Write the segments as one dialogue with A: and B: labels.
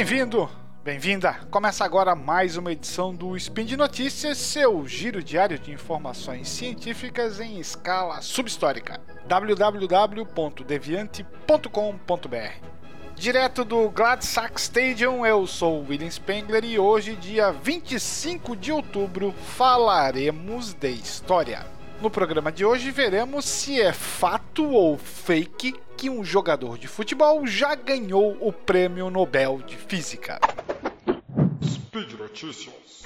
A: Bem-vindo, bem-vinda. Começa agora mais uma edição do Spin de Notícias, seu giro diário de informações científicas em escala subhistórica. www.deviante.com.br Direto do Gladsack Stadium, eu sou William Spengler e hoje, dia 25 de outubro, falaremos de história. No programa de hoje veremos se é fato ou fake que um jogador de futebol já ganhou o Prêmio Nobel de Física. Speed Notícias.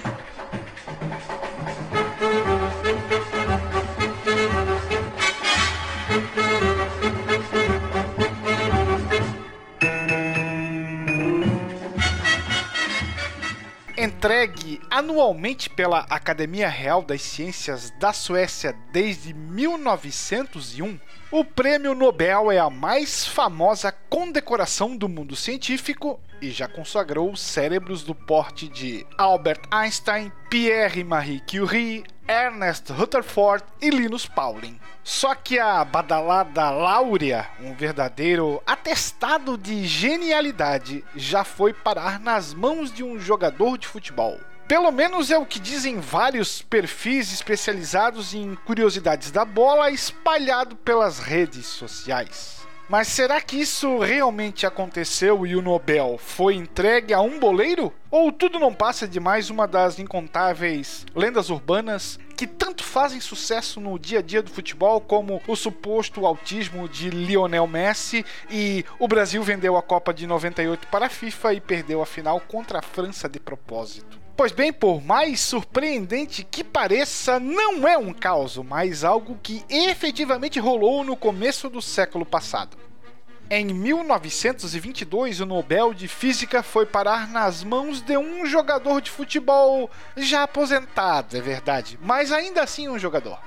A: Anualmente pela Academia Real das Ciências da Suécia desde 1901, o Prêmio Nobel é a mais famosa condecoração do mundo científico e já consagrou cérebros do porte de Albert Einstein, Pierre Marie Curie, Ernest Rutherford e Linus Pauling. Só que a badalada Láurea, um verdadeiro atestado de genialidade, já foi parar nas mãos de um jogador de futebol. Pelo menos é o que dizem vários perfis especializados em curiosidades da bola espalhado pelas redes sociais. Mas será que isso realmente aconteceu e o Nobel foi entregue a um boleiro? Ou tudo não passa de mais uma das incontáveis lendas urbanas que tanto fazem sucesso no dia a dia do futebol, como o suposto autismo de Lionel Messi e o Brasil vendeu a Copa de 98 para a FIFA e perdeu a final contra a França de propósito? Pois bem, por mais surpreendente que pareça, não é um caos, mas algo que efetivamente rolou no começo do século passado. Em 1922, o Nobel de Física foi parar nas mãos de um jogador de futebol já aposentado, é verdade, mas ainda assim um jogador.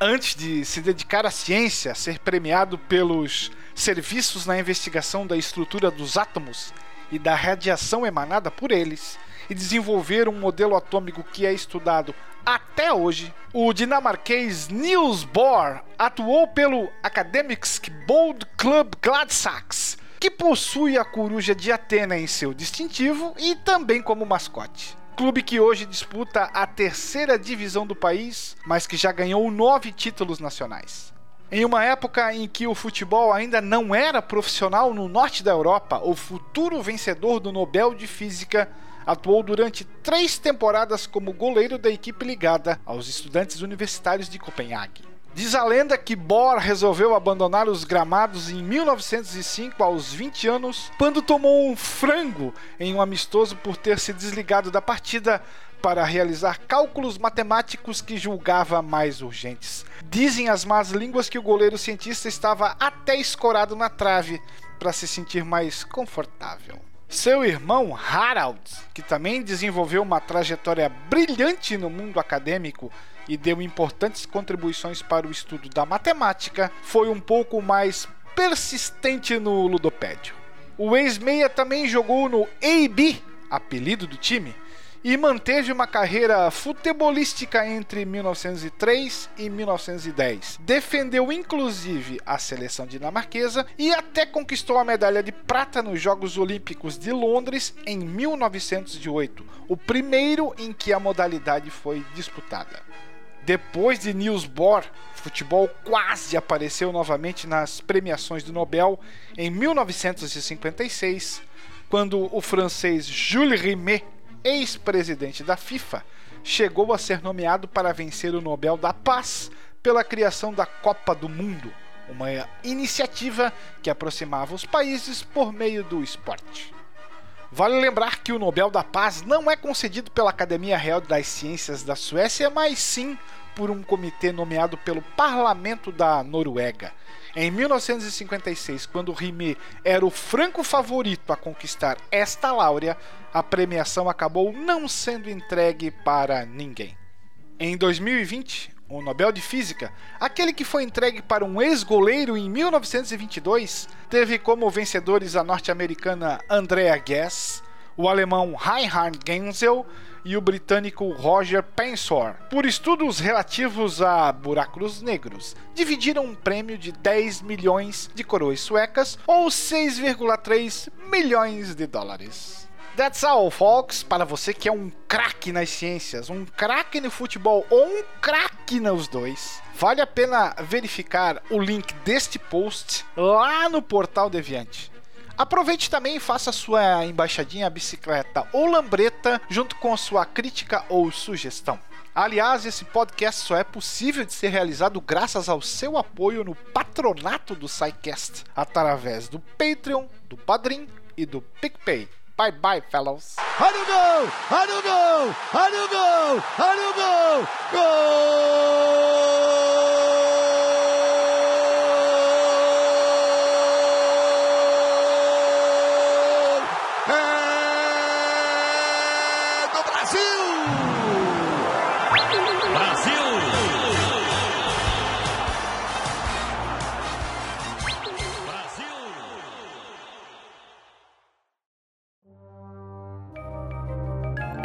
A: Antes de se dedicar à ciência, ser premiado pelos serviços na investigação da estrutura dos átomos e da radiação emanada por eles, e desenvolver um modelo atômico que é estudado até hoje, o dinamarquês Niels Bohr atuou pelo Academics Bold Club Gladsaxe, que possui a coruja de Atena em seu distintivo e também como mascote. Clube que hoje disputa a terceira divisão do país, mas que já ganhou nove títulos nacionais. Em uma época em que o futebol ainda não era profissional no norte da Europa, o futuro vencedor do Nobel de Física atuou durante três temporadas como goleiro da equipe ligada aos estudantes universitários de Copenhague. Diz a lenda que Bohr resolveu abandonar os gramados em 1905 aos 20 anos, quando tomou um frango em um amistoso por ter se desligado da partida para realizar cálculos matemáticos que julgava mais urgentes. Dizem as más línguas que o goleiro cientista estava até escorado na trave para se sentir mais confortável. Seu irmão Harald, que também desenvolveu uma trajetória brilhante no mundo acadêmico e deu importantes contribuições para o estudo da matemática, foi um pouco mais persistente no ludopédio. O ex-meia também jogou no AB, apelido do time, e manteve uma carreira futebolística entre 1903 e 1910. Defendeu inclusive a seleção dinamarquesa e até conquistou a medalha de prata nos Jogos Olímpicos de Londres em 1908, o primeiro em que a modalidade foi disputada. Depois de Niels Bohr, futebol quase apareceu novamente nas premiações do Nobel em 1956, quando o francês Jules Rimet ex-presidente da FIFA, chegou a ser nomeado para vencer o Nobel da Paz pela criação da Copa do Mundo, uma iniciativa que aproximava os países por meio do esporte. Vale lembrar que o Nobel da Paz não é concedido pela Academia Real das Ciências da Suécia, mas sim por um comitê nomeado pelo Parlamento da Noruega. Em 1956, quando Rime era o franco favorito a conquistar esta láurea, a premiação acabou não sendo entregue para ninguém. Em 2020, o Nobel de Física, aquele que foi entregue para um ex-goleiro em 1922, teve como vencedores a norte-americana Andrea Ghez, o alemão Reinhard Genzel e o britânico Roger Pensor, por estudos relativos a buracos negros. Dividiram um prêmio de 10 milhões de coroas suecas ou 6,3 milhões de dólares. That's all, folks. Para você que é um craque nas ciências, um craque no futebol ou um craque nos dois, vale a pena verificar o link deste post lá no portal Deviante. Aproveite também e faça sua embaixadinha bicicleta ou lambreta junto com sua crítica ou sugestão. Aliás, esse podcast só é possível de ser realizado graças ao seu apoio no patronato do SciCast, através do Patreon, do Padrim e do PicPay. Bye bye, fellows.
B: Harugo! Harugo! Harugo! Harugo!
C: Go!